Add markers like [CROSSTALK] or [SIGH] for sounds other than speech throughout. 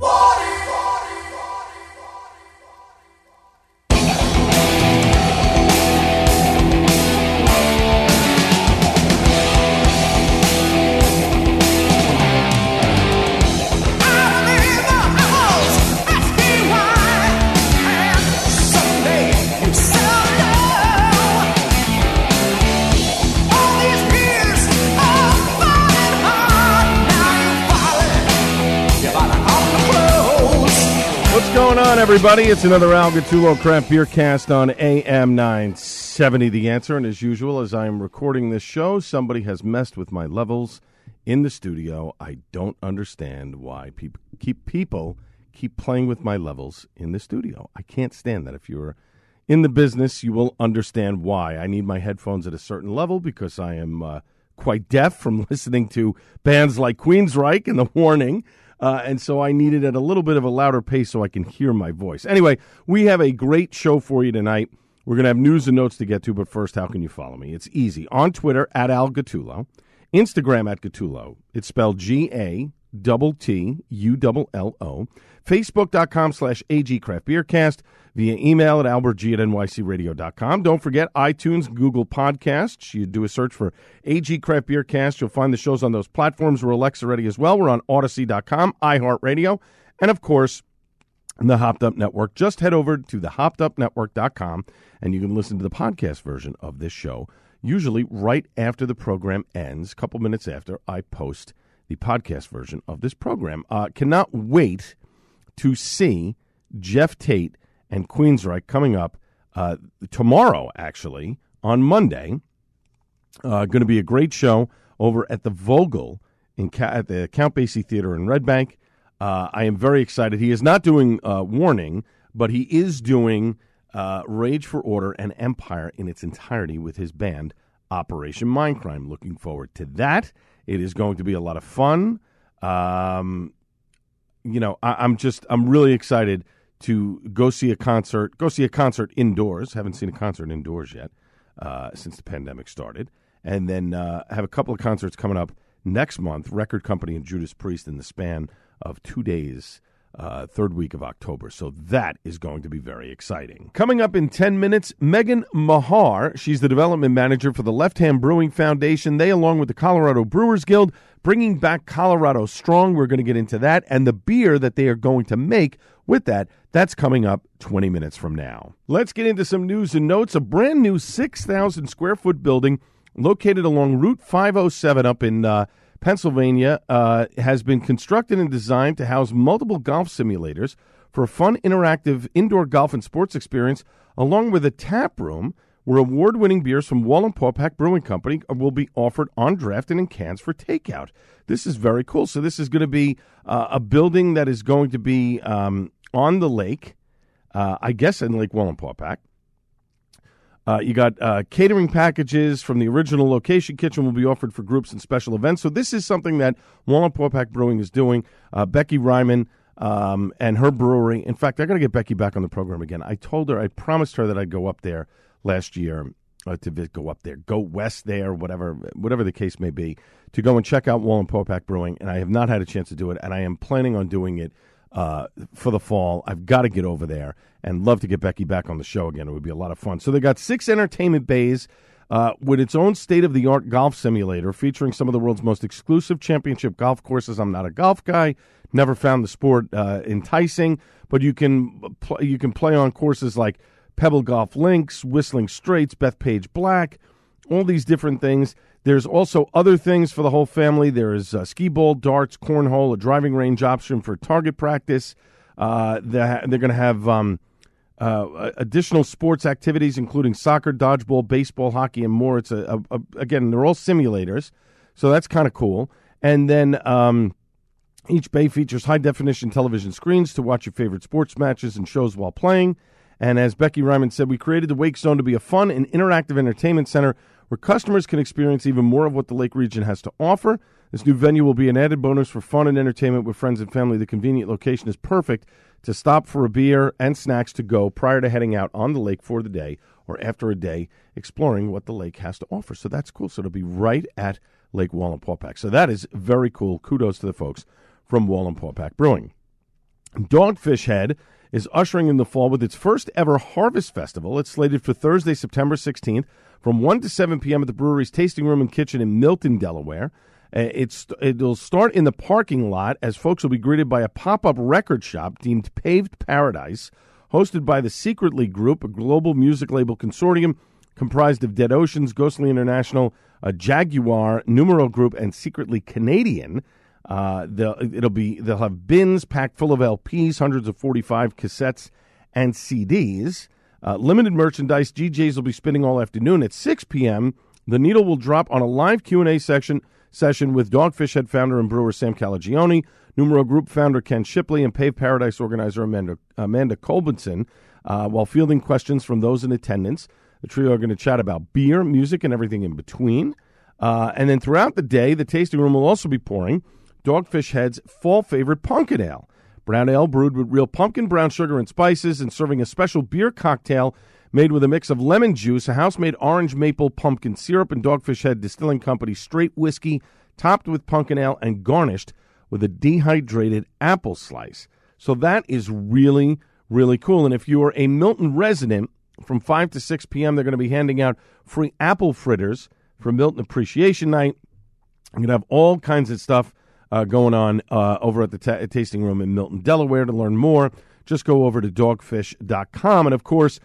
What's on, everybody? It's another Al Gattullo Craft Beer Cast on AM 970. The answer, and as usual, as I'm recording this show, somebody has messed with my levels in the studio. I don't understand why people keep people keep playing with my levels in the studio. I can't stand that. If you're in the business, you will understand why. I need my headphones at a certain level because I am uh, quite deaf from [LAUGHS] listening to bands like Queensryche and The Warning. Uh, and so I needed it at a little bit of a louder pace so I can hear my voice. Anyway, we have a great show for you tonight. We're going to have news and notes to get to, but first, how can you follow me? It's easy. On Twitter, at Al Gattullo. Instagram, at Gattullo. It's spelled G A double T U double L O. Facebook.com slash AG Craft Beercast. Via email at albertg at nycradio.com. Don't forget iTunes, Google Podcasts. You do a search for AG Craft. You'll find the shows on those platforms. We're Alexa ready as well. We're on Audacy.com, iHeartRadio, and of course, the Hopped Up Network. Just head over to the hoppedupnetwork.com and you can listen to the podcast version of this show, usually right after the program ends, a couple minutes after I post the podcast version of this program. Uh, cannot wait to see Geoff Tate and Queensryche coming up uh, tomorrow, actually, on Monday. Uh, going to be a great show over at the Vogel in Ca- at the Count Basie Theater in Red Bank. Uh, I am very excited. He is not doing uh, Warning, but he is doing uh, Rage for Order and Empire in its entirety with his band Operation Mindcrime. Looking forward to that. It is going to be a lot of fun. Um, you know, I, I'm just I'm really excited to go see a concert. Go see a concert indoors. Haven't seen a concert indoors yet uh, since the pandemic started, and then uh, have a couple of concerts coming up next month. Record Company and Judas Priest in the span of two days. Uh, third week of October. So that is going to be very exciting. Coming up in 10 minutes, Megan Mahar. She's the development manager for the Left Hand Brewing Foundation. They, along with the Colorado Brewers Guild, bringing back Colorado Strong. We're going to get into that and the beer that they are going to make with that. That's coming up 20 minutes from now. Let's get into some news and notes. A brand new 6,000 square foot building located along Route 507 up in uh, Pennsylvania uh, has been constructed and designed to house multiple golf simulators for a fun, interactive indoor golf and sports experience, along with a tap room where award winning beers from Wallenpaupack Brewing Company will be offered on draft and in cans for takeout. This is very cool. So, this is going to be uh, a building that is going to be um, on the lake, uh, I guess in Lake Wallenpaupack. Uh, you got uh, catering packages from the original location kitchen will be offered for groups and special events. So this is something that Wallenpaupack Brewing is doing. Uh, Becky Ryman um, and her brewery. In fact, I got to get Becky back on the program again. I told her, I promised her that I'd go up there last year uh, to go up there, go west there, whatever, whatever the case may be, to go and check out Wallenpaupack Brewing. And I have not had a chance to do it, and I am planning on doing it uh, for the fall. I've got to get over there and love to get Becky back on the show again. It would be a lot of fun. So they got six entertainment bays uh, with its own state of the art golf simulator featuring some of the world's most exclusive championship golf courses. I'm not a golf guy, never found the sport uh, enticing, but you can pl- you can play on courses like Pebble Golf Links, Whistling Straits, Bethpage Black, all these different things. There's also other things for the whole family. There is uh, skee ball, darts, cornhole, a driving range option for target practice. Uh, they're they're going to have um, uh, additional sports activities, including soccer, dodgeball, baseball, hockey, and more. It's a, a, a again, they're all simulators, so that's kind of cool. And then um, Each bay features high definition television screens to watch your favorite sports matches and shows while playing. And as Becky Ryman said, we created the Wake Zone to be a fun and interactive entertainment center where customers can experience even more of what the Lake region has to offer. This new venue will be an added bonus for fun and entertainment with friends and family. The convenient location is perfect to stop for a beer and snacks to go prior to heading out on the lake for the day or after a day exploring what the lake has to offer. So that's cool. So it'll be right at Lake Wallenpaupack. So that is very cool. Kudos to the folks from Wallenpaupack Brewing. Dogfish Head is ushering in the fall with its first ever Harvest Festival. It's slated for Thursday, September 16th from 1 to 7 p.m. at the brewery's tasting room and kitchen in Milton, Delaware. Uh, it's it'll start in the parking lot as folks will be greeted by a pop-up record shop deemed Paved Paradise, hosted by the Secretly Group, a global music label consortium comprised of Dead Oceans, Ghostly International, Jagjaguwar, Numero Group, and Secretly Canadian. Uh, it'll be they'll have bins packed full of LPs, hundreds of 45 cassettes and CDs. Uh, limited merchandise. DJs will be spinning all afternoon at 6 p.m. The needle will drop on a live Q&A section session with Dogfish Head founder and brewer Sam Calagione, Numero Group founder Ken Shipley, and Pave Paradise organizer Amanda, Amanda Colbinson, uh, while fielding questions from those in attendance. The trio are going to chat about beer, music, and everything in between. Uh, and then throughout the day, the tasting room will also be pouring Dogfish Head's fall favorite pumpkin ale. Brown ale brewed with real pumpkin, brown sugar, and spices, and serving a special beer cocktail made with a mix of lemon juice, a house made orange maple pumpkin syrup, and Dogfish Head Distilling Company straight whiskey, topped with pumpkin ale and garnished with a dehydrated apple slice. So that is really, really cool. And if you are a Milton resident, from 5 to 6 p.m., they're going to be handing out free apple fritters for Milton Appreciation Night. I'm going to have all kinds of stuff uh, going on uh, over at the tasting room in Milton, Delaware. To learn more, just go over to dogfish.com. And of course,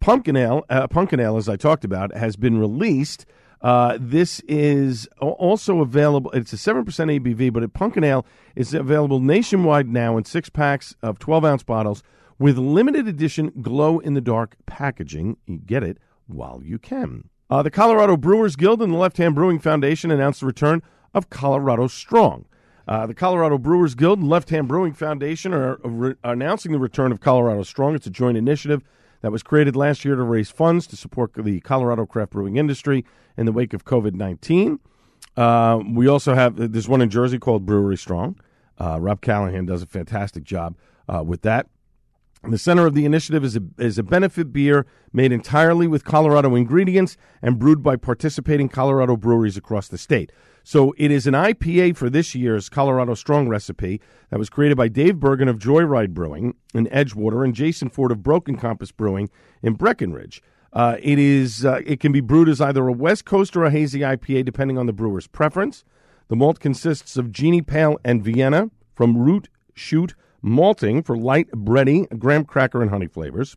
Punkin Ale, uh, Punkin Ale, as I talked about, has been released. Uh, this is also available. It's a seven percent ABV, but at Punkin Ale is available nationwide now in six packs of twelve ounce bottles with limited edition glow in the dark packaging. You get it while you can. Uh, the Colorado Brewers Guild and the Left Hand Brewing Foundation announced the return of Colorado Strong. Uh, the Colorado Brewers Guild and Left Hand Brewing Foundation are, re- are announcing the return of Colorado Strong. It's a joint initiative that was created last year to raise funds to support the Colorado craft brewing industry in the wake of COVID 19. Uh, we also have there's one in Jersey called Brewery Strong. Uh, Rob Callahan does a fantastic job uh, with that. The center of the initiative is a, is a benefit beer made entirely with Colorado ingredients and brewed by participating Colorado breweries across the state. So it is an IPA for this year's Colorado Strong recipe that was created by Dave Bergen of Joyride Brewing in Edgewater and Jason Ford of Broken Compass Brewing in Breckenridge. Uh, it is uh, it can be brewed as either a West Coast or a hazy IPA depending on the brewer's preference. The malt consists of Genie Pale and Vienna from root shoot malting for light bready, graham cracker, and honey flavors.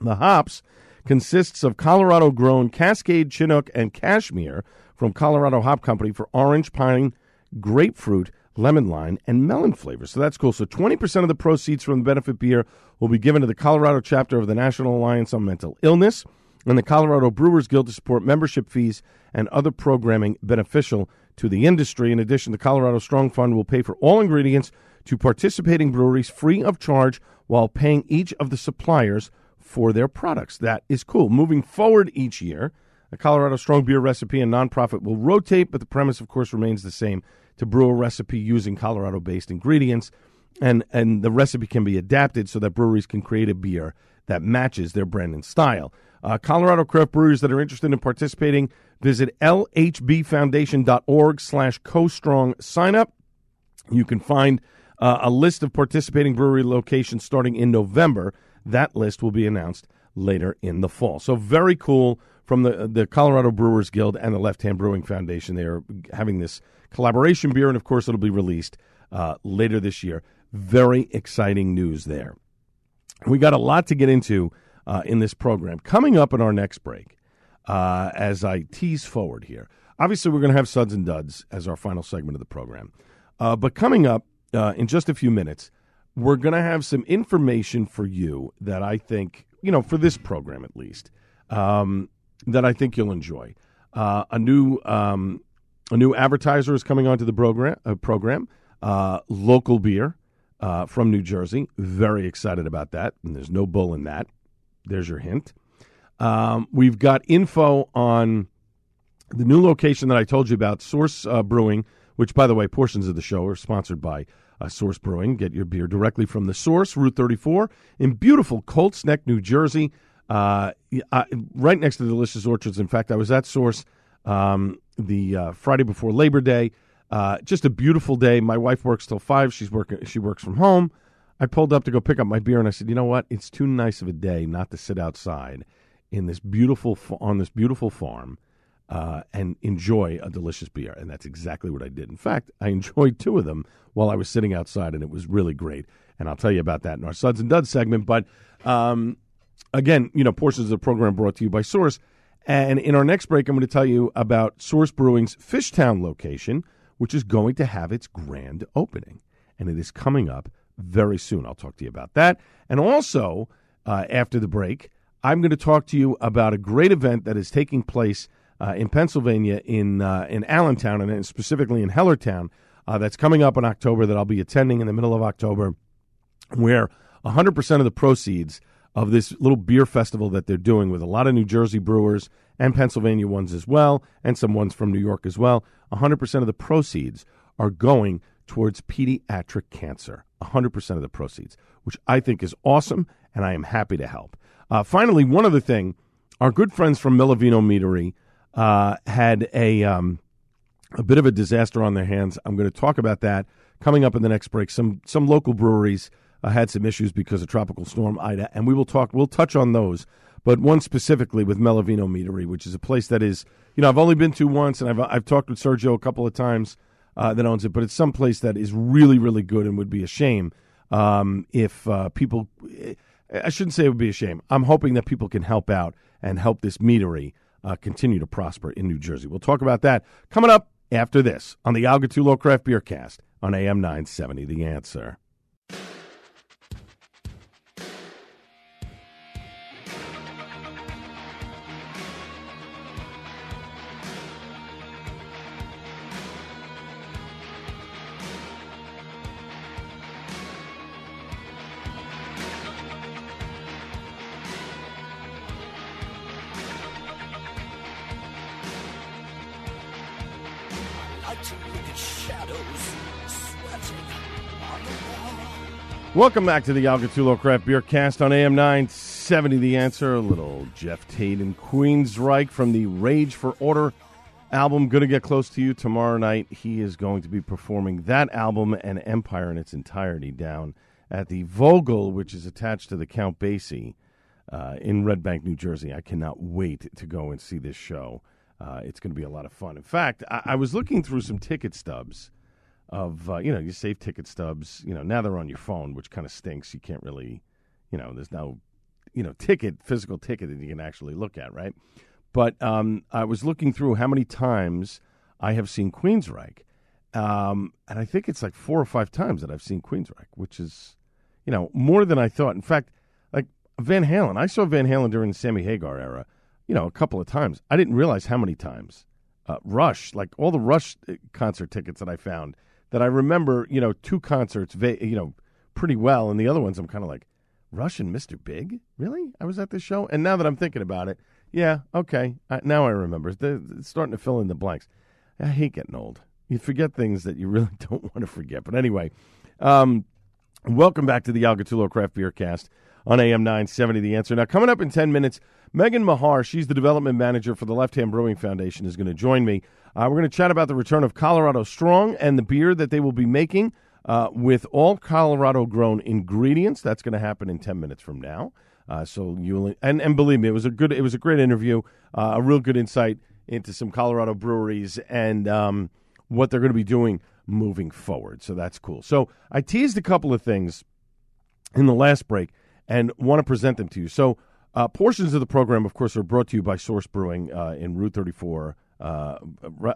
The hops consists of Colorado grown Cascade, Chinook, and Cashmere from Colorado Hop Company for orange, pine, grapefruit, lemon lime, and melon flavors. So that's cool. So 20% of the proceeds from the benefit beer will be given to the Colorado chapter of the National Alliance on Mental Illness and the Colorado Brewers Guild to support membership fees and other programming beneficial to the industry. In addition, the Colorado Strong Fund will pay for all ingredients to participating breweries free of charge while paying each of the suppliers for their products. That is cool. Moving forward each year, the Colorado Strong Beer recipe and nonprofit will rotate, but the premise, of course, remains the same to brew a recipe using Colorado based ingredients. And, and the recipe can be adapted so that breweries can create a beer that matches their brand and style. Uh, Colorado craft breweries that are interested in participating, visit lhbfoundation.org slash co-strong sign up. You can find uh, a list of participating brewery locations starting in November. That list will be announced later in the fall. So very cool from the the Colorado Brewers Guild and the Left Hand Brewing Foundation. They are having this collaboration beer, and of course, it'll be released uh, later this year. Very exciting news there. We got a lot to get into uh, in this program. Coming up in our next break, uh, as I tease forward here, obviously we're going to have Suds and Duds as our final segment of the program. Uh, but coming up uh, in just a few minutes, we're going to have some information for you that I think, you know, for this program at least, um, that I think you'll enjoy. Uh, a new um, a new advertiser is coming onto the program. Uh, program. uh, local beer uh, from New Jersey. Very excited about that. And there's no bull in that. There's your hint. Um, we've got info on the new location that I told you about, Source uh, Brewing, which, by the way, portions of the show are sponsored by uh, Source Brewing. Get your beer directly from the source, Route 34, in beautiful Colts Neck, New Jersey, uh, right next to the Delicious Orchards. In fact, I was at Source um, the uh, Friday before Labor Day. Uh, just a beautiful day. My wife works till five. She's working. She works from home. I pulled up to go pick up my beer, and I said, "You know what? It's too nice of a day not to sit outside in this beautiful on this beautiful farm uh, and enjoy a delicious beer. And that's exactly what I did. In fact, I enjoyed two of them while I was sitting outside, and it was really great. And I'll tell you about that in our Suds and Duds segment. But um, again, you know, portions of the program brought to you by Source. And in our next break, I'm going to tell you about Source Brewing's Fishtown location, which is going to have its grand opening. And it is coming up very soon. I'll talk to you about that. And also, uh, after the break, I'm going to talk to you about a great event that is taking place uh, in Pennsylvania, in uh, in Allentown, and specifically in Hellertown, uh, that's coming up in October. That I'll be attending in the middle of October, where 100 percent of the proceeds of this little beer festival that they're doing with a lot of New Jersey brewers and Pennsylvania ones as well, and some ones from New York as well. 100% of the proceeds are going towards pediatric cancer. 100% of the proceeds, which I think is awesome, and I am happy to help. Uh, finally, one other thing our good friends from Melovino Meadery uh, had a um, a bit of a disaster on their hands. I'm going to talk about that coming up in the next break. Some some local breweries uh, had some issues because of Tropical Storm Ida, and we will talk. We'll touch on those, but one specifically with Melovino Meadery, which is a place that is you know I've only been to once, and I've I've talked with Sergio a couple of times uh, that owns it, but it's some place that is really really good and would be a shame um, if uh, people. I shouldn't say it would be a shame. I'm hoping that people can help out and help this meadery uh, continue to prosper in New Jersey. We'll talk about that coming up after this on the Al Gattullo Craft Beer Cast on AM 970. The answer. Welcome back to the Al Gattullo Craft Beer Cast on AM 970. The answer, a little Geoff Tate and Queensryche from the Rage for Order album. Going to get close to you tomorrow night. He is going to be performing that album and Empire in its entirety down at the Vogel, which is attached to the Count Basie uh, in Red Bank, New Jersey. I cannot wait to go and see this show. Uh, it's going to be a lot of fun. In fact, I, I was looking through some ticket stubs of uh, you know you save ticket stubs. You know now they're on your phone, which kind of stinks. You can't really, you know, there's no, you know, ticket physical ticket that you can actually look at, right? But um, I was looking through how many times I have seen Queensryche, um, and I think it's like four or five times that I've seen Queensryche, which is, you know, more than I thought. In fact, like Van Halen, I saw Van Halen during the Sammy Hagar era, you know, a couple of times. I didn't realize how many times. Uh, Rush, like all the Rush uh, concert tickets that I found that I remember, you know, two concerts, you know, pretty well, and the other ones I'm kind of like, Rush and Mr. Big, really? I was at this show, and now that I'm thinking about it, yeah, okay, I, now I remember. It's starting to fill in the blanks. I hate getting old. You forget things that you [LAUGHS] really don't want to forget. But anyway, um, welcome back to the Al Gattullo Craft Beer Cast on AM 970 The Answer. Now, coming up in 10 minutes, Megan Mahar, she's the development manager for the Left Hand Brewing Foundation, is going to join me. Uh, we're going to chat about the return of Colorado Strong and the beer that they will be making uh, with all Colorado grown ingredients. That's going to happen in 10 minutes from now. Uh, so you and and believe me, it was a good, it was a great interview, uh, a real good insight into some Colorado breweries and um, what they're going to be doing moving forward. So that's cool. So I teased a couple of things in the last break and want to present them to you. So, uh, portions of the program, of course, are brought to you by Source Brewing uh, in Route 34, uh,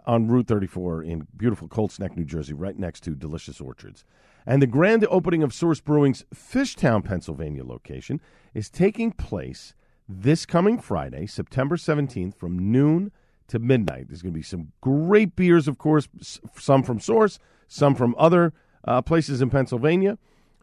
on Route 34 in beautiful Colts Neck, New Jersey, right next to Delicious Orchards. And the grand opening of Source Brewing's Fishtown, Pennsylvania location is taking place this coming Friday, September 17th, from noon to midnight. There's going to be some great beers, of course, some from Source, some from other uh, places in Pennsylvania.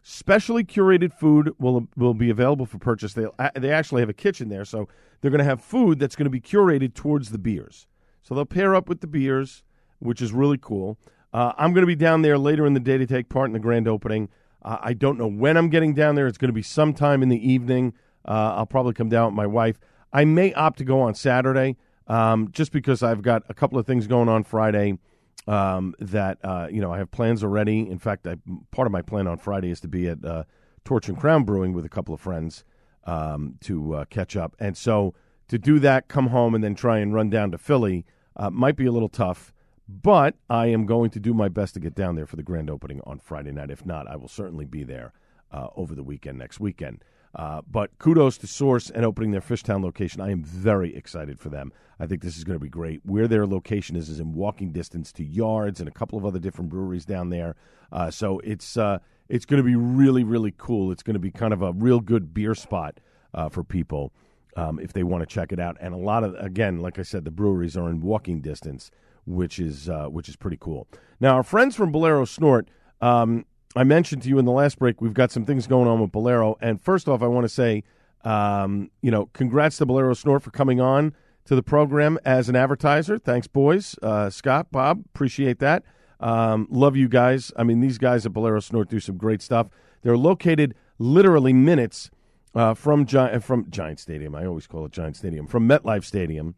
Specially curated food will will be available for purchase. They they actually have a kitchen there, so they're going to have food that's going to be curated towards the beers. So they'll pair up with the beers, which is really cool. Uh, I'm going to be down there later in the day to take part in the grand opening. Uh, I don't know when I'm getting down there. It's going to be sometime in the evening. Uh, I'll probably come down with my wife. I may opt to go on Saturday um, just because I've got a couple of things going on Friday um, that uh, you know I have plans already. In fact, I, part of my plan on Friday is to be at uh, Torch and Crown Brewing with a couple of friends um, to uh, catch up, and so to do that, come home and then try and run down to Philly uh, might be a little tough. But I am going to do my best to get down there for the grand opening on Friday night. If not, I will certainly be there uh, over the weekend next weekend. Uh, but kudos to Source and opening their Fishtown location. I am very excited for them. I think this is going to be great. Where their location is is in walking distance to Yards and a couple of other different breweries down there. Uh, so it's uh, it's going to be really really cool. It's going to be kind of a real good beer spot uh, for people um, if they want to check it out. And a lot of again, like I said, the breweries are in walking distance, which is uh, which is pretty cool. Now our friends from Bolero Snort. Um, I mentioned to you in the last break, we've got some things going on with Bolero. And first off, I want to say, um, you know, congrats to Bolero Snort for coming on to the program as an advertiser. Thanks, boys. Uh, Scott, Bob, appreciate that. Um, love you guys. I mean, these guys at Bolero Snort do some great stuff. They're located literally minutes uh, from Gi- from Giant Stadium. I always call it Giant Stadium from MetLife Stadium,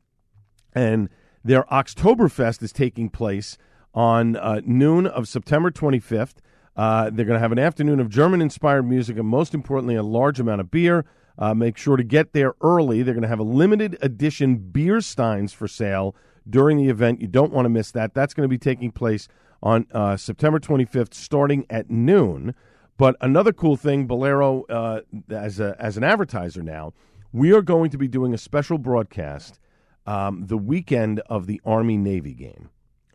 and their Oktoberfest is taking place on uh, noon of September 25th. Uh, they're going to have an afternoon of German inspired music and, most importantly, a large amount of beer. Uh, make sure to get there early. They're going to have a limited edition beer steins for sale during the event. You don't want to miss that. That's going to be taking place on uh, September 25th, starting at noon. But another cool thing, Bolero, uh, as, a, as an advertiser now, we are going to be doing a special broadcast um, the weekend of the Army Navy game.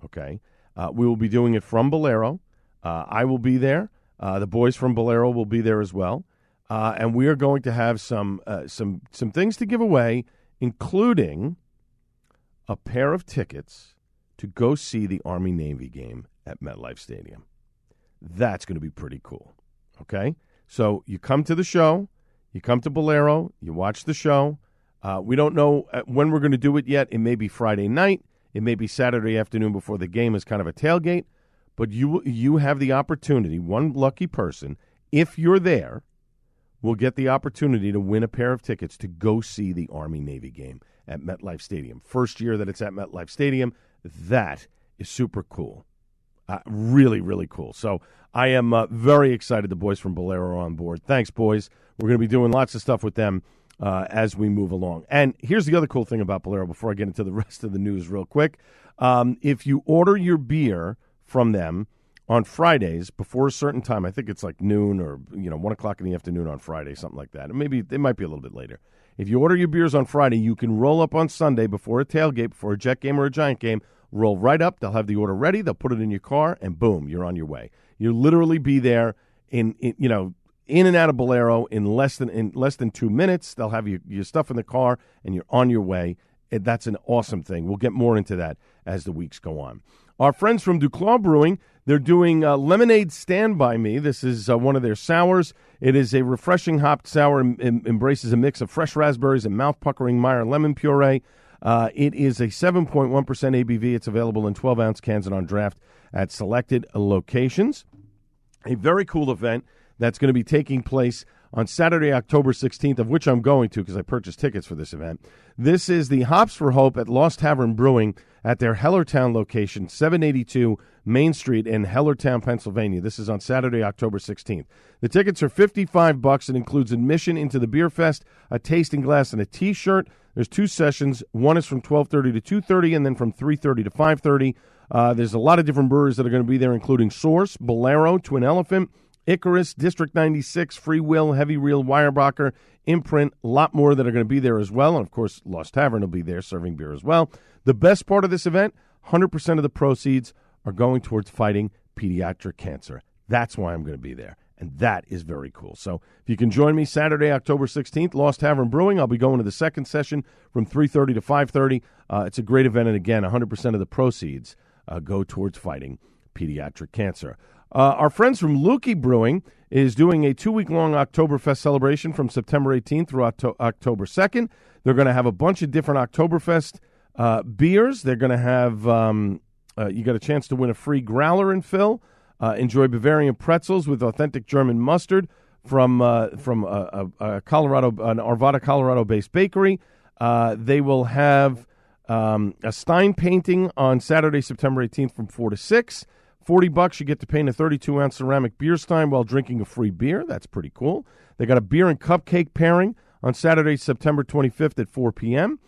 Okay. Uh, we will be doing it from Bolero. Uh, I will be there. Uh, the boys from Bolero will be there as well, uh, and we are going to have some uh, some some things to give away, including a pair of tickets to go see the Army Navy game at MetLife Stadium. That's going to be pretty cool. Okay, so you come to the show, you come to Bolero, you watch the show. Uh, we don't know when we're going to do it yet. It may be Friday night. It may be Saturday afternoon before the game is kind of a tailgate but you you have the opportunity. One lucky person, if you're there, will get the opportunity to win a pair of tickets to go see the Army Navy game at MetLife Stadium. First year that it's at MetLife Stadium, that is super cool. Uh, really, really cool. So I am uh, very excited. The boys from Bolero are on board. Thanks, boys. We're going to be doing lots of stuff with them uh, as we move along. And here's the other cool thing about Bolero. Before I get into the [LAUGHS] rest of the news, real quick, um, if you order your beer from them on Fridays before a certain time. I think it's like noon or you know one o'clock in the afternoon on Friday, something like that. Maybe it might be a little bit later. If you order your beers on Friday, you can roll up on Sunday before a tailgate, before a Jet game or a Giant game. Roll right up. They'll have the order ready. They'll put it in your car, and boom, you're on your way. You'll literally be there in, in you know in and out of Bolero in less than in less than two minutes. They'll have your, your stuff in the car, and you're on your way. That's an awesome thing. We'll get more into that as the weeks go on. Our friends from Duclaw Brewing, they're doing uh, Lemonade Stand By Me. This is uh, one of their sours. It is a refreshing hopped sour, em- em- embraces a mix of fresh raspberries and mouth puckering Meyer lemon puree. Uh, it is a 7.1% ABV. It's available in 12 ounce cans and on draft at selected locations. A very cool event that's going to be taking place on Saturday, October 16th, of which I'm going to because I purchased tickets for this event. This is the Hops for Hope at Lost Tavern Brewing at their Hellertown location, 782 Main Street in Hellertown, Pennsylvania. This is on Saturday, October 16th. The tickets are 55 bucks. It includes admission into the beer fest, a tasting glass, and a T-shirt. There's two sessions. One is from 12:30 to 2:30, and then from 3:30 to 5:30. Uh, there's a lot of different brewers that are going to be there, including Source, Bolero, Twin Elephant, Icarus, District 96, Free Will, Heavy Reel, Weyerbacher, Imprint, a lot more that are going to be there as well. And of course, Lost Tavern will be there serving beer as well. The best part of this event 100% of the proceeds are going towards fighting pediatric cancer. That's why I'm going to be there. And that is very cool. So if you can join me Saturday, October 16th, Lost Tavern Brewing, I'll be going to the second session from 3.30 to 5.30. Uh, it's a great event. And again, 100% of the proceeds uh, go towards fighting pediatric cancer. Uh, our friends from Luki Brewing is doing a two week long Oktoberfest celebration from September 18th through Octo- October 2nd. They're going to have a bunch of different Oktoberfest uh, beers. They're going to have, um, uh, you got a chance to win a free growler and fill. Uh, enjoy Bavarian pretzels with authentic German mustard from uh, from a, a, Colorado, an Arvada, Colorado-based bakery. Uh, they will have um, a Stein painting on Saturday, September 18th from 4 to 6. 40 bucks, you get to paint a 32 ounce ceramic beer stein while drinking a free beer. That's pretty cool. They got a beer and cupcake pairing on Saturday, September 25th at 4 p.m.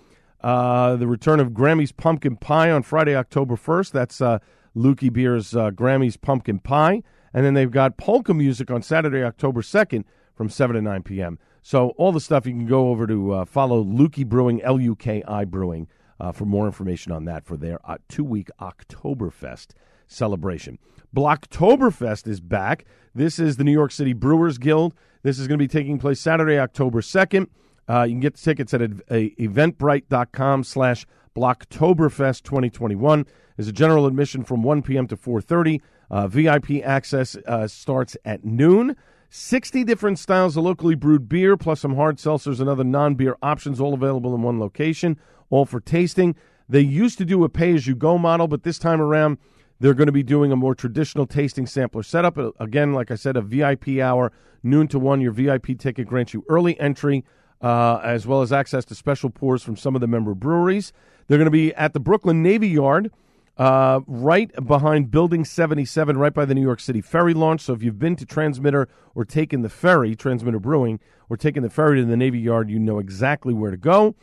Uh, the return of Grammy's Pumpkin Pie on Friday, October 1st. That's uh, Luki Beer's uh, Grammy's Pumpkin Pie. And then they've got polka music on Saturday, October 2nd from 7 to 9 p.m. So all the stuff you can go over to uh, follow Luki Brewing, L U K I Brewing, uh, for more information on that for their uh, two week Oktoberfest celebration. Blocktoberfest is back. This is the New York City Brewers Guild. This is going to be taking place Saturday, October 2nd. Uh, you can get the tickets at eventbrite.com slash Blocktoberfest 2021. There's a general admission from 1 p.m. to 4.30. Uh, VIP access uh, starts at noon. 60 different styles of locally brewed beer, plus some hard seltzers and other non beer options, all available in one location, all for tasting. They used to do a pay as you go model, but this time around, they're going to be doing a more traditional tasting sampler setup. Uh, again, like I said, a VIP hour, noon to 1. Your VIP ticket grants you early entry uh, as well as access to special pours from some of the member breweries. They're going to be at the Brooklyn Navy Yard uh, right behind Building 77, right by the New York City Ferry launch. So if you've been to Transmitter or taken the ferry, Transmitter Brewing, or taken the ferry to the Navy Yard, you know exactly where to go.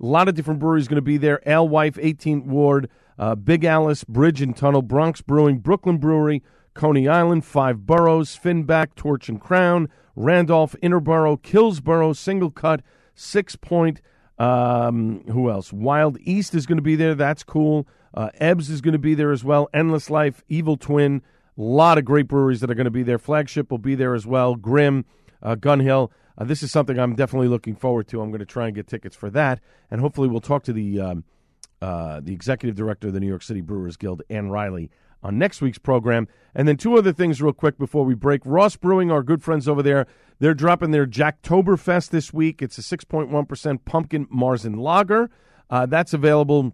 A lot of different breweries going to be there. Alewife, 18th Ward, uh, Big Alice, Bridge and Tunnel, Bronx Brewing, Brooklyn Brewery, Coney Island, Five Boroughs, Finback, Torch and Crown, Randolph, Interborough, Kills Boro, Single Cut, Six Point. Um, who else? Wild East is going to be there. That's cool. Uh, Ebbs is going to be there as well. Endless Life, Evil Twin, a lot of great breweries that are going to be there. Flagship will be there as well. Grimm, uh, Gun Hill. Uh, this is something I'm definitely looking forward to. I'm going to try and get tickets for that, and hopefully we'll talk to the um, uh, the executive director of the New York City Brewers Guild, Ann Riley, on next week's program. And then two other things, real quick, before we break. Ross Brewing, our good friends over there, they're dropping their Jacktoberfest this week. It's a 6.1% pumpkin Marzen lager. Uh, that's available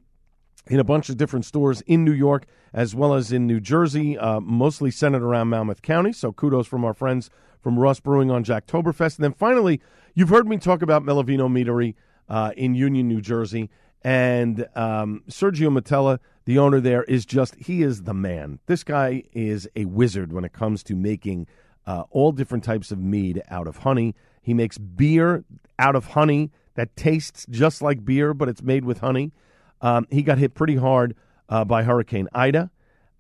in a bunch of different stores in New York as well as in New Jersey, uh, mostly centered around Monmouth County. So kudos from our friends from Ross Brewing on Jacktoberfest. And then finally, you've heard me talk about Melovino Meadery uh, in Union, New Jersey. And um, Sergio Moutela, the owner there, is just, he is the man. This guy is a wizard when it comes to making uh, all different types of mead out of honey. He makes beer out of honey that tastes just like beer, but it's made with honey. Um, he got hit pretty hard uh, by Hurricane Ida,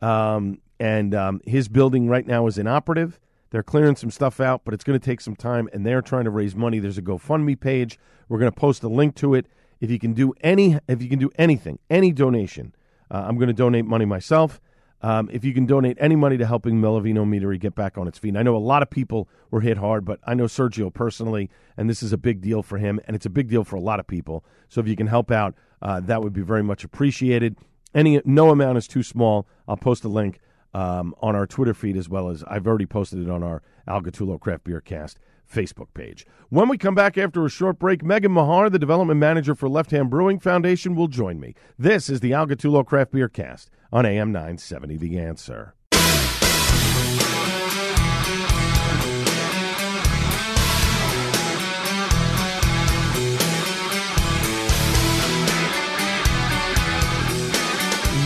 um, and um, his building right now is inoperative. They're clearing some stuff out, but it's going to take some time, and they're trying to raise money. There's a GoFundMe page. We're going to post a link to it. If you can do any, if you can do anything, any donation, uh, I'm going to donate money myself. Um, if you can donate any money to helping Melovino Meadery get back on its feet. And I know a lot of people were hit hard, but I know Sergio personally, and this is a big deal for him, and it's a big deal for a lot of people. So if you can help out, uh, that would be very much appreciated. Any no amount is too small. I'll post a link um, on our Twitter feed as well as I've already posted it on our Al Gattullo Craft Beer Cast Facebook page. When we come back after a short break, Megan Mahar, the development manager for Left Hand Brewing Foundation, will join me. This is the Al Gattullo Craft Beer Cast on AM 970 The Answer.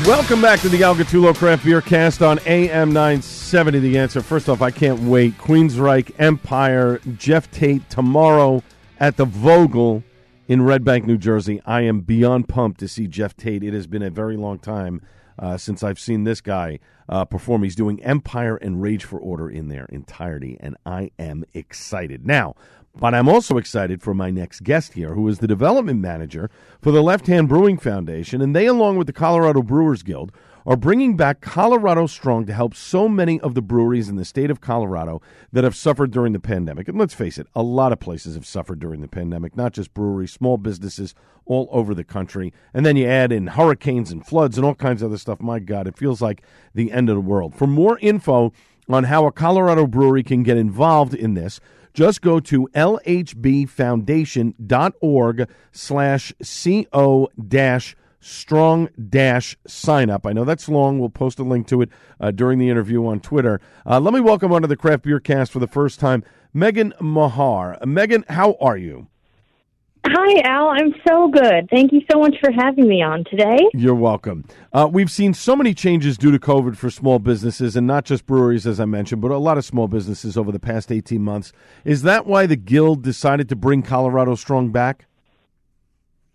Welcome back to the Al Gattullo Craft Beer Cast on AM 970. The answer. First off, I can't wait. Queensryche Empire, Geoff Tate tomorrow at the Vogel in Red Bank, New Jersey. I am beyond pumped to see Geoff Tate. It has been a very long time uh, since I've seen this guy uh, perform. He's doing Empire and Rage for Order in their entirety, and I am excited. Now, but I'm also excited for my next guest here, who is the development manager for the Left Hand Brewing Foundation. And they, along with the Colorado Brewers Guild, are bringing back Colorado Strong to help so many of the breweries in the state of Colorado that have suffered during the pandemic. And let's face it, a lot of places have suffered during the pandemic, not just breweries, small businesses all over the country. And then you add in hurricanes and floods and all kinds of other stuff. My God, it feels like the end of the world. For more info, on how a Colorado brewery can get involved in this, just go to lhbfoundation.org slash co dash strong dash sign up. I know that's long. We'll post a link to it uh, during the interview on Twitter. Uh, let me welcome onto the Craft Beer Cast for the first time, Megan Mahar. Megan, how are you? Hi, Al. I'm so good. Thank you so much for having me on today. You're welcome. Uh, we've seen so many changes due to COVID for small businesses, and not just breweries, as I mentioned, but a lot of small businesses over the past 18 months. Is that why the Guild decided to bring Colorado Strong back?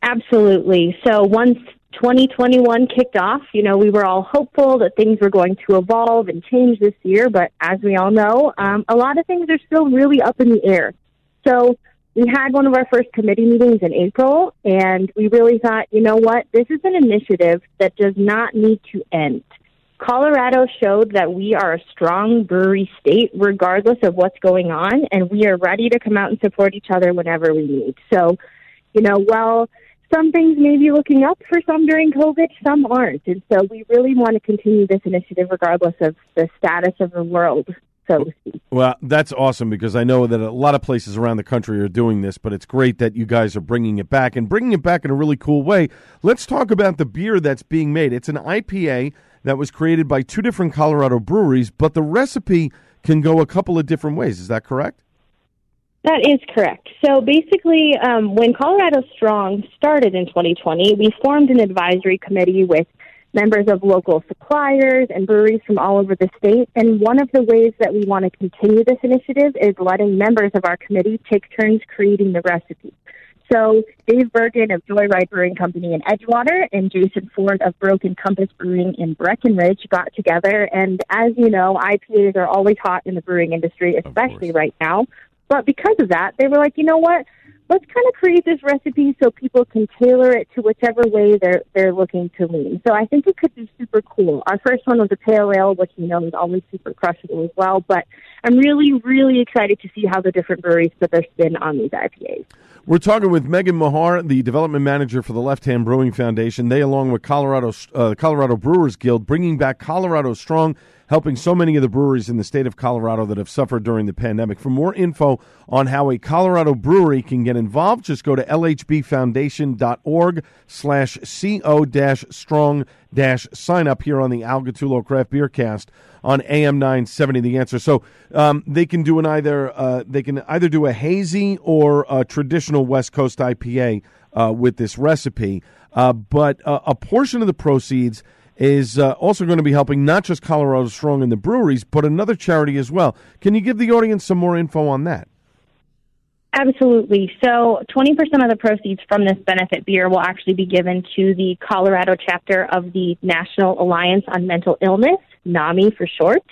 Absolutely. So once 2021 kicked off, you know, we were all hopeful that things were going to evolve and change this year, but as we all know, um, a lot of things are still really up in the air. So we had one of our first committee meetings in April, and we really thought, you know what, this is an initiative that does not need to end. Colorado showed that we are a strong brewery state regardless of what's going on, and we are ready to come out and support each other whenever we need. So, you know, while some things may be looking up for some during COVID, some aren't. And so we really want to continue this initiative regardless of the status of the world so to speak. Well, that's awesome because I know that a lot of places around the country are doing this, but it's great that you guys are bringing it back and bringing it back in a really cool way. Let's talk about the beer that's being made. It's an IPA that was created by two different Colorado breweries, but the recipe can go a couple of different ways. Is that correct? That is correct. So basically, um, when Colorado Strong started in 2020, we formed an advisory committee with members of local suppliers and breweries from all over the state. And one of the ways that we want to continue this initiative is letting members of our committee take turns creating the recipe. So Dave Bergen of Joyride Brewing Company in Edgewater and Jason Ford of Broken Compass Brewing in Breckenridge got together. And as you know, IPAs are always hot in the brewing industry, especially right now. But because of that, they were like, you know what? Let's kind of create this recipe so people can tailor it to whichever way they're they're looking to lean. So I think it could be super cool. Our first one was a pale ale, which you know is always super crushable as well. But I'm really really excited to see how the different breweries put their spin on these IPAs. We're talking with Megan Mahar, the development manager for the Left Hand Brewing Foundation. They, along with Colorado uh, Colorado Brewers Guild, bringing back Colorado Strong helping so many of the breweries in the state of Colorado that have suffered during the pandemic. For more info on how a Colorado brewery can get involved, just go to lhbfoundation.org slash co dash strong dash sign up here on the Al Gattullo Craft Beer Cast on AM 970 The Answer. So um, they can do an either uh, they can either do a hazy or a traditional West Coast IPA uh, with this recipe, uh, but uh, a portion of the proceeds – is uh, also going to be helping not just Colorado Strong and the breweries, but another charity as well. Can you give the audience some more info on that? Absolutely. So, 20% of the proceeds from this benefit beer will actually be given to the Colorado chapter of the National Alliance on Mental Illness, NAMI for short.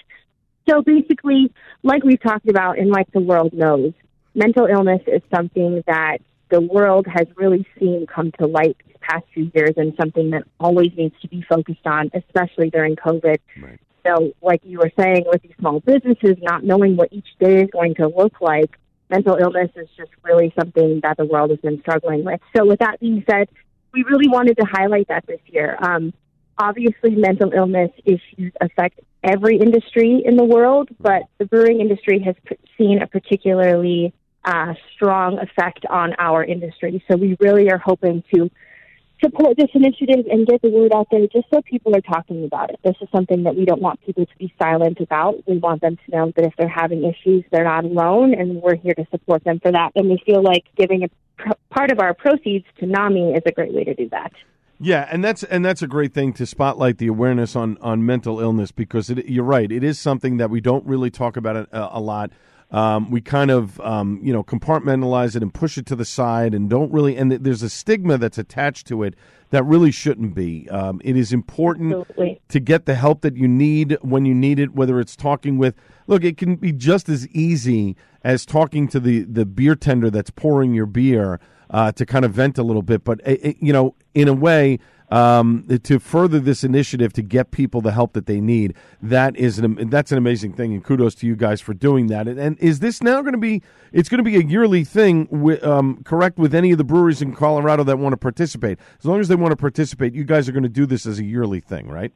So, basically, like we've talked about and like the world knows, mental illness is something that the world has really seen come to light these past few years and something that always needs to be focused on, especially during COVID. Right. So, like you were saying, with these small businesses not knowing what each day is going to look like, mental illness is just really something that the world has been struggling with. So, with that being said, we really wanted to highlight that this year. Um, obviously, mental illness issues affect every industry in the world, but the brewing industry has seen a particularly uh, strong effect on our industry. So we really are hoping to support this initiative and get the word out there just so people are talking about it. This is something that we don't want people to be silent about. We want them to know that if they're having issues, they're not alone, and we're here to support them for that. And we feel like giving a pr- part of our proceeds to NAMI is a great way to do that. Yeah, and that's and that's a great thing to spotlight the awareness on on mental illness because it, you're right. It is something that we don't really talk about a, a lot um, we kind of um, you know compartmentalize it and push it to the side and don't really and there's a stigma that's attached to it that really shouldn't be um, it is important Absolutely. to get the help that you need when you need it whether it's talking with look it can be just as easy as talking to the the beer tender that's pouring your beer uh, to kind of vent a little bit but it, eh, eh, you know in a way um, to further this initiative to get people the help that they need. That is an that's an amazing thing, and kudos to you guys for doing that. And, and is this now going to be? It's going to be a yearly thing, with, um, correct? With any of the breweries in Colorado that want to participate, as long as they want to participate, you guys are going to do this as a yearly thing, right?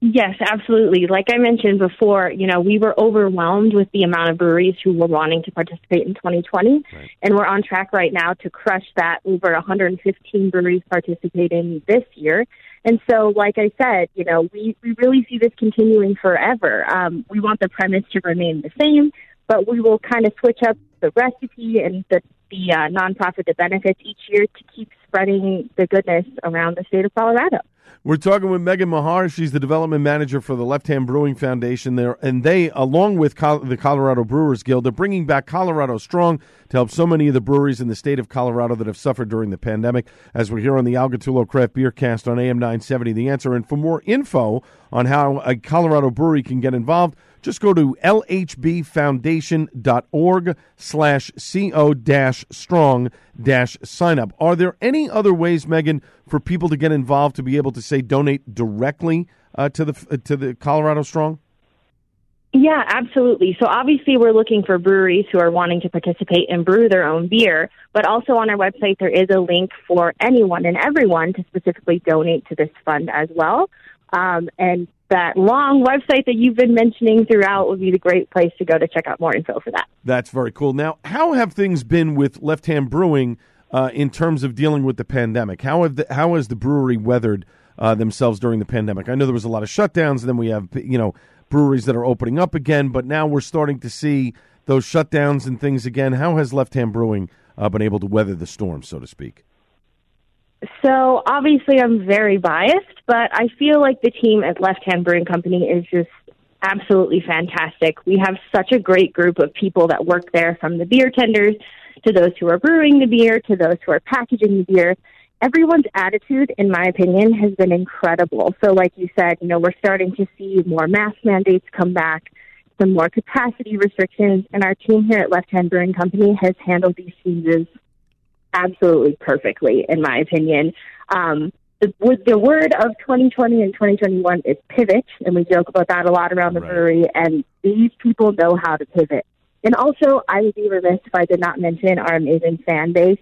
Yes, absolutely. Like I mentioned before, you know, we were overwhelmed with the amount of breweries who were wanting to participate in 2020, right. and we're on track right now to crush that. Over 115 breweries participating this year, and so, like I said, you know, we we really see this continuing forever. Um, we want the premise to remain the same, but we will kind of switch up the recipe and the the uh, nonprofit that benefits each year to keep spreading the goodness around the state of Colorado. We're talking with Megan Mahar. She's the development manager for the Left Hand Brewing Foundation there, and they, along with Col- the Colorado Brewers Guild, are bringing back Colorado Strong to help so many of the breweries in the state of Colorado that have suffered during the pandemic. As we're here on the Al Gattullo Craft Beer Cast on AM 970, The Answer. And for more info on how a Colorado brewery can get involved, just go to lhbfoundation.org slash co dash strong dash sign up. Are there any other ways, Megan, for people to get involved to be able to say donate directly uh, to the uh, to the Colorado Strong? Yeah, absolutely. So obviously we're looking for breweries who are wanting to participate and brew their own beer, but also on our website there is a link for anyone and everyone to specifically donate to this fund as well. Um, and that long website that you've been mentioning throughout would be the great place to go to check out more info for that. That's very cool. Now, how have things been with Left Hand Brewing uh, in terms of dealing with the pandemic? How have the, how has the brewery weathered uh, themselves during the pandemic? I know there was a lot of shutdowns, and then we have you know breweries that are opening up again, but now we're starting to see those shutdowns and things again. How has Left Hand Brewing uh, been able to weather the storm, so to speak? So obviously, I'm very biased, but I feel like the team at Left Hand Brewing Company is just absolutely fantastic. We have such a great group of people that work there, from the beer tenders to those who are brewing the beer to those who are packaging the beer. Everyone's attitude, in my opinion, has been incredible. So, like you said, you know, we're starting to see more mask mandates come back, some more capacity restrictions, and our team here at Left Hand Brewing Company has handled these changes absolutely perfectly, in my opinion. Um, the, the word of 2020 and 2021 is pivot, and we joke about that a lot around the right. brewery. And these people know how to pivot. And also, I would be remiss if I did not mention our amazing fan base.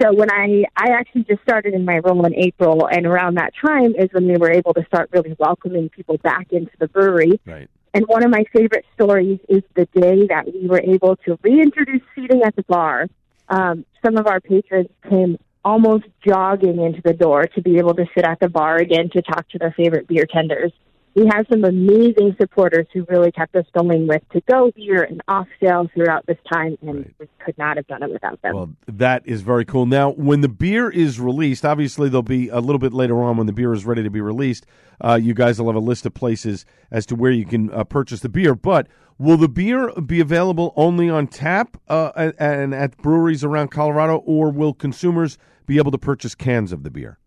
So when I I actually just started in my role in April, and around that time is when we were able to start really welcoming people back into the brewery. Right. And one of my favorite stories is the day that we were able to reintroduce seating at the bar um, some of our patrons came almost jogging into the door to be able to sit at the bar again to talk to their favorite beer tenders. We have some amazing supporters who really kept us going with to go beer and off sale throughout this time, and right. we could not have done it without them. Well, that is very cool. Now, when the beer is released, obviously there'll be a little bit later on when the beer is ready to be released. Uh, you guys will have a list of places as to where you can uh, purchase the beer. But will the beer be available only on tap uh, and at breweries around Colorado, or will consumers be able to purchase cans of the beer?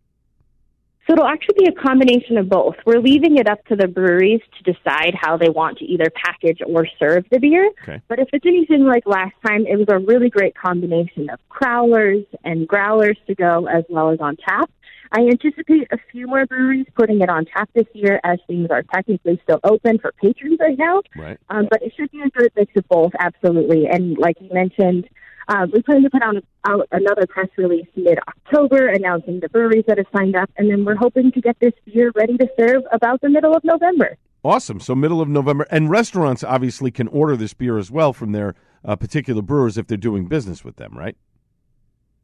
So it'll actually be a combination of both. We're leaving it up to the breweries to decide how they want to either package or serve the beer. Okay. But if it's anything like last time, it was a really great combination of crowlers and growlers to go as well as on tap. I anticipate a few more breweries putting it on tap this year as things are technically still open for patrons right now. Right. Um, but it should be a good mix of both, absolutely. And like you mentioned, uh, we plan to put out, out another press release mid October announcing the breweries that have signed up, and then we're hoping to get this beer ready to serve about the middle of November. Awesome. So, middle of November. And restaurants obviously can order this beer as well from their uh, particular brewers if they're doing business with them, right?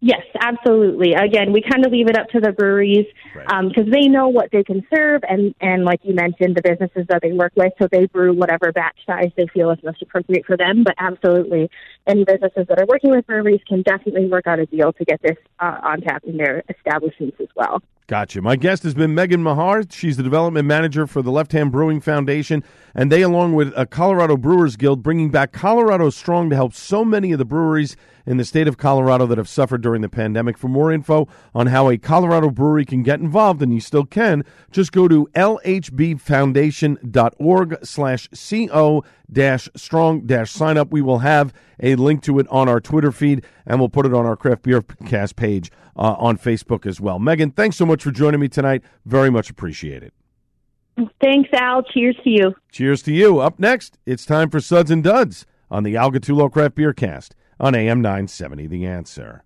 Yes, absolutely. Again, we kind of leave it up to the breweries because right. um, they know what they can serve, and and like you mentioned, the businesses that they work with, so they brew whatever batch size they feel is most appropriate for them. But absolutely, any businesses that are working with breweries can definitely work out a deal to get this uh, on tap in their establishments as well. Gotcha. My guest has been Megan Mahar. She's the development manager for the Left Hand Brewing Foundation, and they, along with a Colorado Brewers Guild, bringing back Colorado Strong to help so many of the breweries in the state of Colorado that have suffered during the pandemic. For more info on how a Colorado brewery can get involved, and you still can, just go to lhbfoundation.org slash co dash strong dash sign up. We will have a link to it on our Twitter feed, and we'll put it on our Craft Beer Cast page uh, on Facebook as well. Megan, thanks so much for joining me tonight. Very much appreciated. Thanks, Al. Cheers to you. Cheers to you. Up next, it's time for Suds and Duds on the Al Gattullo Craft Beer Cast on AM 970 The Answer.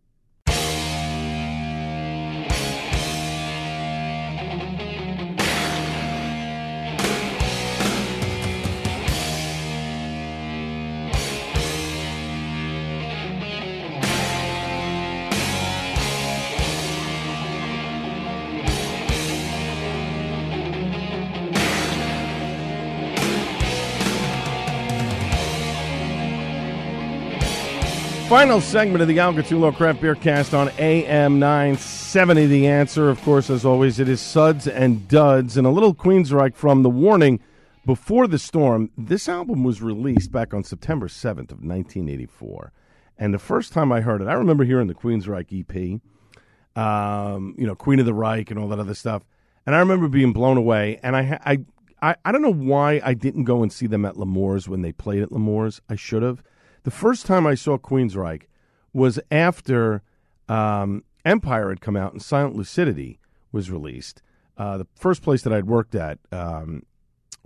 Final segment of the Al Gattullo Craft Beer Cast on AM 970. The answer, of course, as always, it is Suds and Duds. And a little Queensryche from The Warning before the storm. This album was released back on September 7th of 1984. And the first time I heard it, I remember hearing the Queensryche EP, um, you know, Queen of the Reich and all that other stuff. And I remember being blown away. And I, I, I, I don't know why I didn't go and see them at L'Amour's when they played at L'Amour's. I should have. The first time I saw Queensryche was after um, Empire had come out and Silent Lucidity was released. Uh, the first place that I'd worked at, um,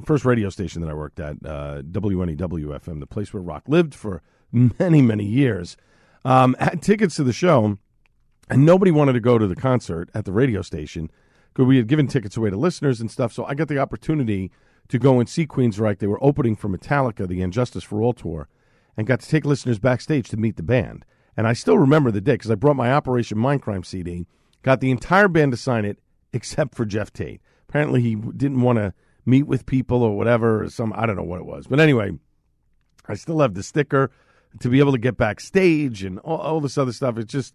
first radio station that I worked at, uh, WNEW FM, the place where rock lived for many, many years, um, had tickets to the show, and nobody wanted to go to the concert at the radio station because we had given tickets away to listeners and stuff. So I got the opportunity to go and see Queensryche. They were opening for Metallica, the And Justice for All tour and got to take listeners backstage to meet the band. And I still remember the day because I brought my Operation Mindcrime CD, got the entire band to sign it except for Geoff Tate. Apparently, he didn't want to meet with people or whatever, or some I don't know what it was. But anyway, I still have the sticker to be able to get backstage and all, all this other stuff. It's just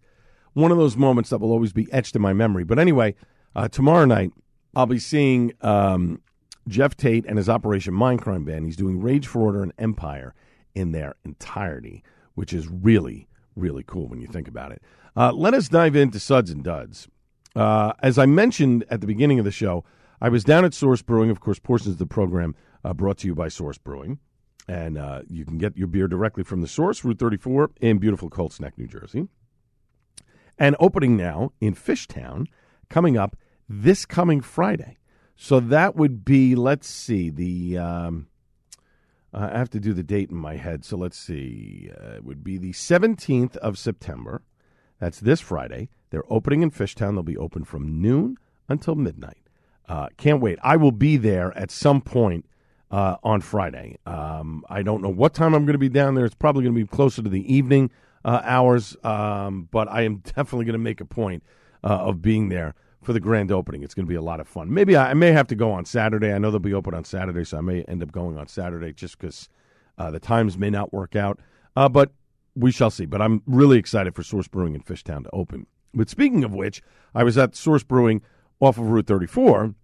one of those moments that will always be etched in my memory. But anyway, uh, tomorrow night I'll be seeing um, Geoff Tate and his Operation Mindcrime band. He's doing Rage for Order and Empire in their entirety, which is really, really cool when you think about it. Uh, let us dive into Suds and Duds. Uh, as I mentioned at the beginning of the show, I was down at Source Brewing. Of course, portions of the program uh, brought to you by Source Brewing. And uh, you can get your beer directly from the source, Route 34 in beautiful Colts Neck, New Jersey. And opening now in Fishtown, coming up this coming Friday. So that would be, let's see, the um, uh, I have to do the date in my head. So let's see. Uh, it would be the 17th of September. That's this Friday. They're opening in Fishtown. They'll be open from noon until midnight. Uh, can't wait. I will be there at some point uh, on Friday. Um, I don't know what time I'm going to be down there. It's probably going to be closer to the evening uh, hours, um, but I am [LAUGHS] definitely going to make a point uh, of being there for the grand opening. It's going to be a lot of fun. Maybe I, I, may have to go on Saturday. I know they'll be open on Saturday, so I may end up going on Saturday just because uh, the times may not work out. Uh, but we shall see. But I'm really excited for Source Brewing in Fishtown to open. But speaking of which, I was at Source Brewing off of Route 34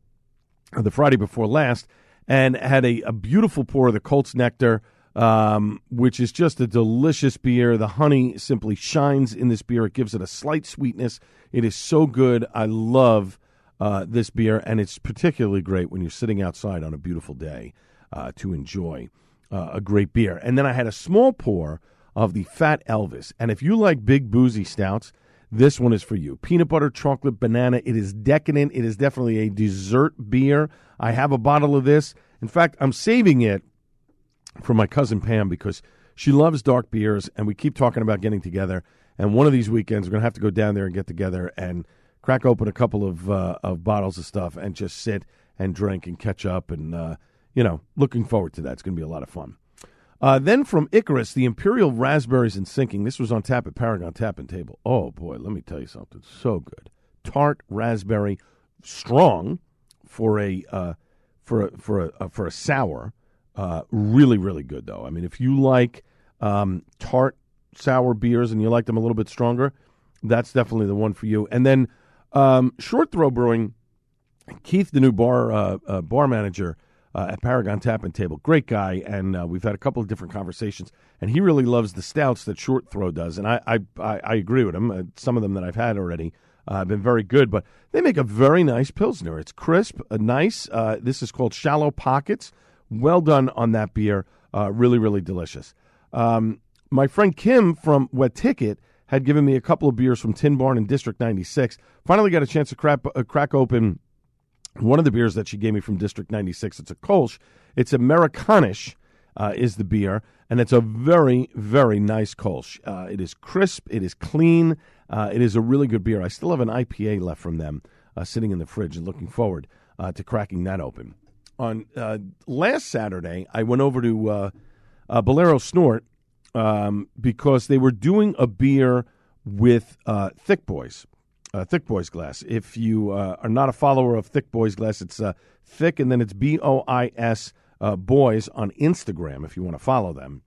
uh, the Friday before last and had a, a beautiful pour of the Colts Nectar. Um, which is just a delicious beer. The honey simply shines in this beer. It gives it a slight sweetness it is so good. I love uh, this beer, and it's particularly great when you're sitting outside on a beautiful day uh, to enjoy uh, a great beer. And then I had a small pour of the Fat Elvis. And if you like big boozy stouts, this one is for you. Peanut butter, chocolate, banana. It is decadent. It is definitely a dessert beer. I have a bottle of this. In fact, I'm saving it for my cousin Pam because she loves dark beers, and we keep talking about getting together. And one of these weekends, we're to have to go down there and get together and crack open a couple of uh, of bottles of stuff and just sit and drink and catch up. And uh, you know, looking forward to that. It's to be a lot of fun. Uh, then from Icarus, the Imperial Raspberries and Sinking. This was on tap at Paragon Tap and Table. Oh boy, let me tell you something. So good, tart raspberry, strong for a uh, for a, for a uh, for a sour. Uh, really, really good though. I mean, if you like um, tart sour beers and you like them a little bit stronger, that's definitely the one for you. And then um, Short Throw Brewing, Keith, the new bar uh, uh, bar manager uh, at Paragon Tap and Table, great guy, and uh, we've had a couple of different conversations. And he really loves the stouts that Short Throw does, and I I, I, I agree with him. Uh, some of them that I've had already. Uh, have been very good, but they make a very nice pilsner. It's crisp, nice. this is called Shallow Pockets. Well done on that beer. really, really delicious. Um, my friend Kim from Wet Ticket had given me a couple of beers from Tin Barn in District 96. Finally got a chance to crack, uh, crack open one of the beers that she gave me from District 96. It's a Kolsch. It's Amerikanisch uh, is the beer, and it's a very, very nice Kolsch. Uh, it is crisp. It is clean. Uh, it is a really good beer. I still have an IPA left from them uh, sitting in the fridge and looking forward uh, to cracking that open. On last Saturday, I went over to Bolero Snort um, because they were doing a beer with uh, Thick Boys, uh, Thick Boys Glass. If you uh, are not a follower of Thick Boys Glass, it's uh, Thick and then it's B O I S uh, Boys on Instagram if you want to follow them.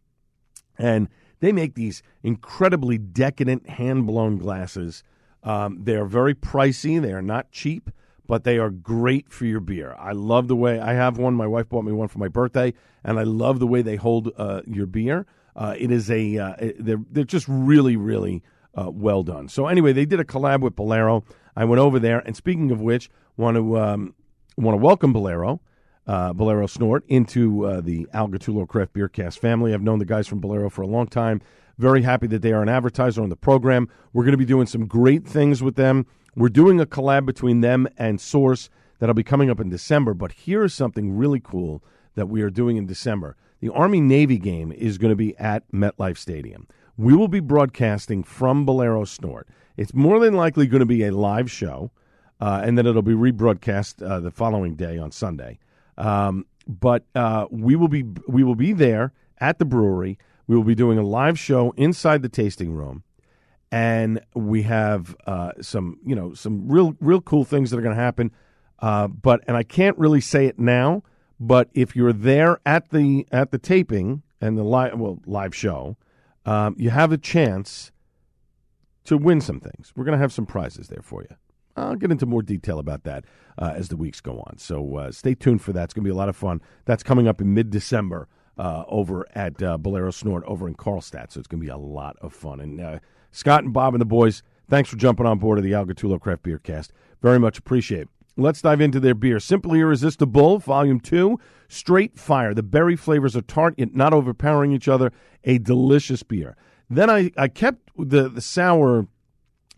And They make these incredibly decadent hand blown glasses. Um, they're very pricey. They are not cheap, but they are great for your beer. I love the way I have one. My wife bought me one for my birthday, and I love the way they hold uh, your beer. Uh, it is a uh, they're they're just really really uh, well done. So anyway, they did a collab with Bolero. I went over there, and speaking of which, want to um, want to welcome Bolero. Uh, Bolero Snort into uh, the Al Gattullo Craft Beer Cast family. I've known the guys from Bolero for a long time. Very happy that they are an advertiser on the program. We're going to be doing some great things with them. We're doing a collab between them and Source that'll be coming up in December. But here is something really cool that we are doing in December. The Army Navy game is going to be at MetLife Stadium. We will be broadcasting from Bolero Snort. It's more than likely going to be a live show, uh, and then it'll be rebroadcast uh, the following day on Sunday. Um, but uh, we will be we will be there at the brewery. We will be doing a live show inside the tasting room, and we have uh, some you know some real real cool things that are going to happen. Uh, but and I can't really say it now. But if you're there at the at the taping and the live well live show, um, you have a chance to win some things. We're going to have some prizes there for you. I'll get into more detail about that uh, as the weeks go on. So uh, stay tuned for that. It's going to be a lot of fun. That's coming up in mid December uh, over at uh, Bolero Snort over in Carlstadt. So it's going to be a lot of fun. And Scott and Bob and the boys, thanks for jumping on board of the Al Gattullo Craft Beer Cast. Very much appreciate. it. Let's dive into their beer. Simply Irresistible, Volume 2, Straight Fire. The berry flavors are tart yet not overpowering each other. A delicious beer. Then I, I kept the, the sour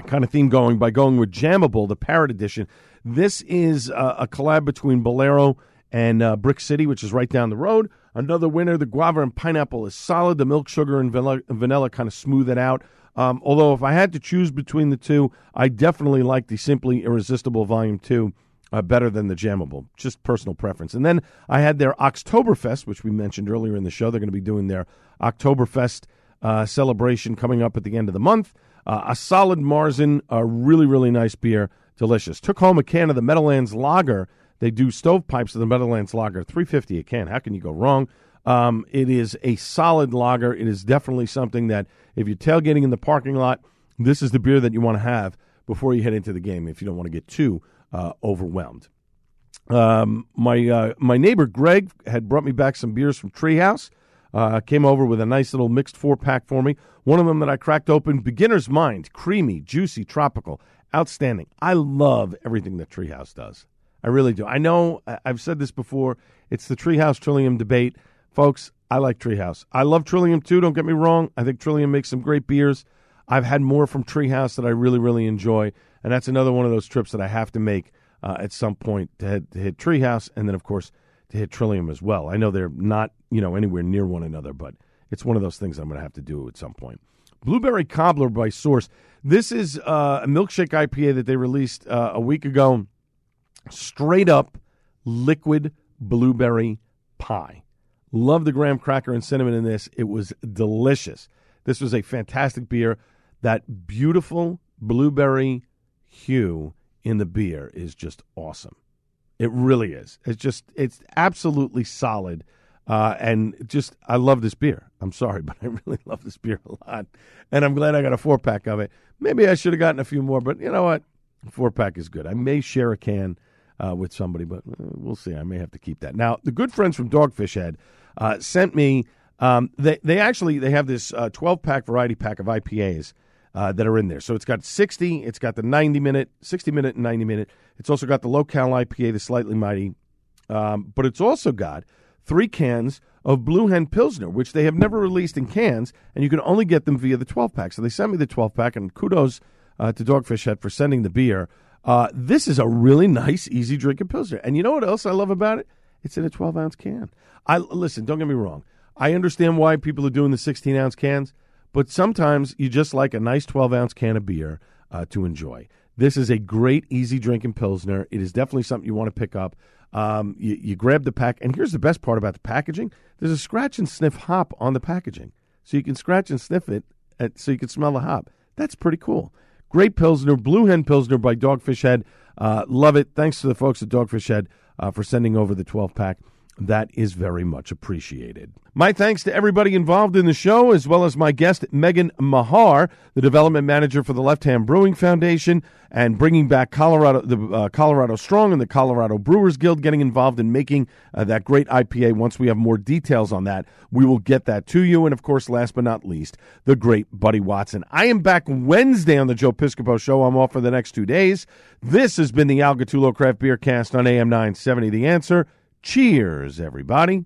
kind of theme going by going with Jammable, the Parrot Edition. This is a collab between Bolero and uh, Brick City, which is right down the road. Another winner, the guava and pineapple is solid. The milk sugar and vanilla, vanilla kind of smooth it out. Um, although, if I had to choose between the two, I definitely like the Simply Irresistible Volume 2 uh, better than the Jammable. Just personal preference. And then I had their Oktoberfest, which we mentioned earlier in the show. They're going to be doing their Oktoberfest uh, celebration coming up at the end of the month. Uh, a solid Marzen, a really, really nice beer. Delicious. Took home a can of the Meadowlands Lager. They do stovepipes of the Meadowlands Lager, 350 a can. How can you go wrong? Um, it is a solid lager. It is definitely something that if you're tailgating in the parking lot, this is the beer that you want to have before you head into the game if you don't want to get too uh, overwhelmed. Um, my uh, my neighbor Greg had brought me back some beers from Treehouse. Uh, came over with a nice little mixed four pack for me. One of them that I cracked open, Beginner's Mind, creamy, juicy, tropical, outstanding. I love everything that Treehouse does. I really do. I know I've said this before. It's the Treehouse Trillium debate, folks. I like Treehouse. I love Trillium too. Don't get me wrong. I think Trillium makes some great beers. I've had more from Treehouse that I really, really enjoy, and that's another one of those trips that I have to make uh, at some point to, to hit Treehouse, and then of course to hit Trillium as well. I know they're not you know anywhere near one another, but it's one of those things I'm going to have to do at some point. Blueberry Cobbler by Source. This is uh, a milkshake IPA that they released uh, a week ago. Straight up liquid blueberry pie. Love the graham cracker and cinnamon in this. It was delicious. This was a fantastic beer. That beautiful blueberry hue in the beer is just awesome. It really is. It's just it's absolutely solid. Uh, and just I love this beer. I'm sorry, [LAUGHS] but I really love this beer a lot, and I'm glad I got a four pack of it. Maybe I should have gotten a few more, but you know what? Four pack is good. I may share a can uh, with somebody, but uh, we'll see. I may have to keep that. Now, the good friends from Dogfish Head uh, sent me. Um, they they actually they have this uh, 12 pack variety pack of IPAs uh, that are in there. So it's got 60, it's got the 90 minute, 60 minute, and 90 minute. It's also got the low cal IPA, the slightly mighty, um, but it's also got three cans of Blue Hen Pilsner, which they have never released in cans, and you can only get them via the 12 pack. So they sent me the 12 pack, and kudos uh, to Dogfish Head for sending the beer. Uh, this is a really nice, easy drinking Pilsner. And you know what else I love about it? It's in a 12 ounce can. I Listen, don't get me wrong. I understand why people are doing the 16 ounce cans, but sometimes you just like a nice 12 ounce can of beer uh, to enjoy. This is a great, easy drinking Pilsner. It is definitely something you want to pick up. Um, you, you grab the pack, and here's the best part about the packaging: there's a scratch and sniff hop on the packaging, so you can scratch and sniff it, at, so you can smell the hop. That's pretty cool. Great Pilsner, Blue Hen Pilsner by Dogfish Head. Uh, love it. Thanks to the folks at Dogfish Head uh, for sending over the 12 pack. That is very much appreciated. My thanks to everybody involved in the show, as well as my guest, Megan Mahar, the development manager for the Left Hand Brewing Foundation, and bringing back Colorado, the uh, Colorado Strong and the Colorado Brewers Guild, getting involved in making uh, that great IPA. Once we have more details on that, we will get that to you. And of course, last but not least, the great Buddy Watson. I am back Wednesday on the Joe Piscopo Show. I'm off for the next two days. This has been the Al Gattullo Craft Beer Cast on AM 970. The answer. Cheers, everybody.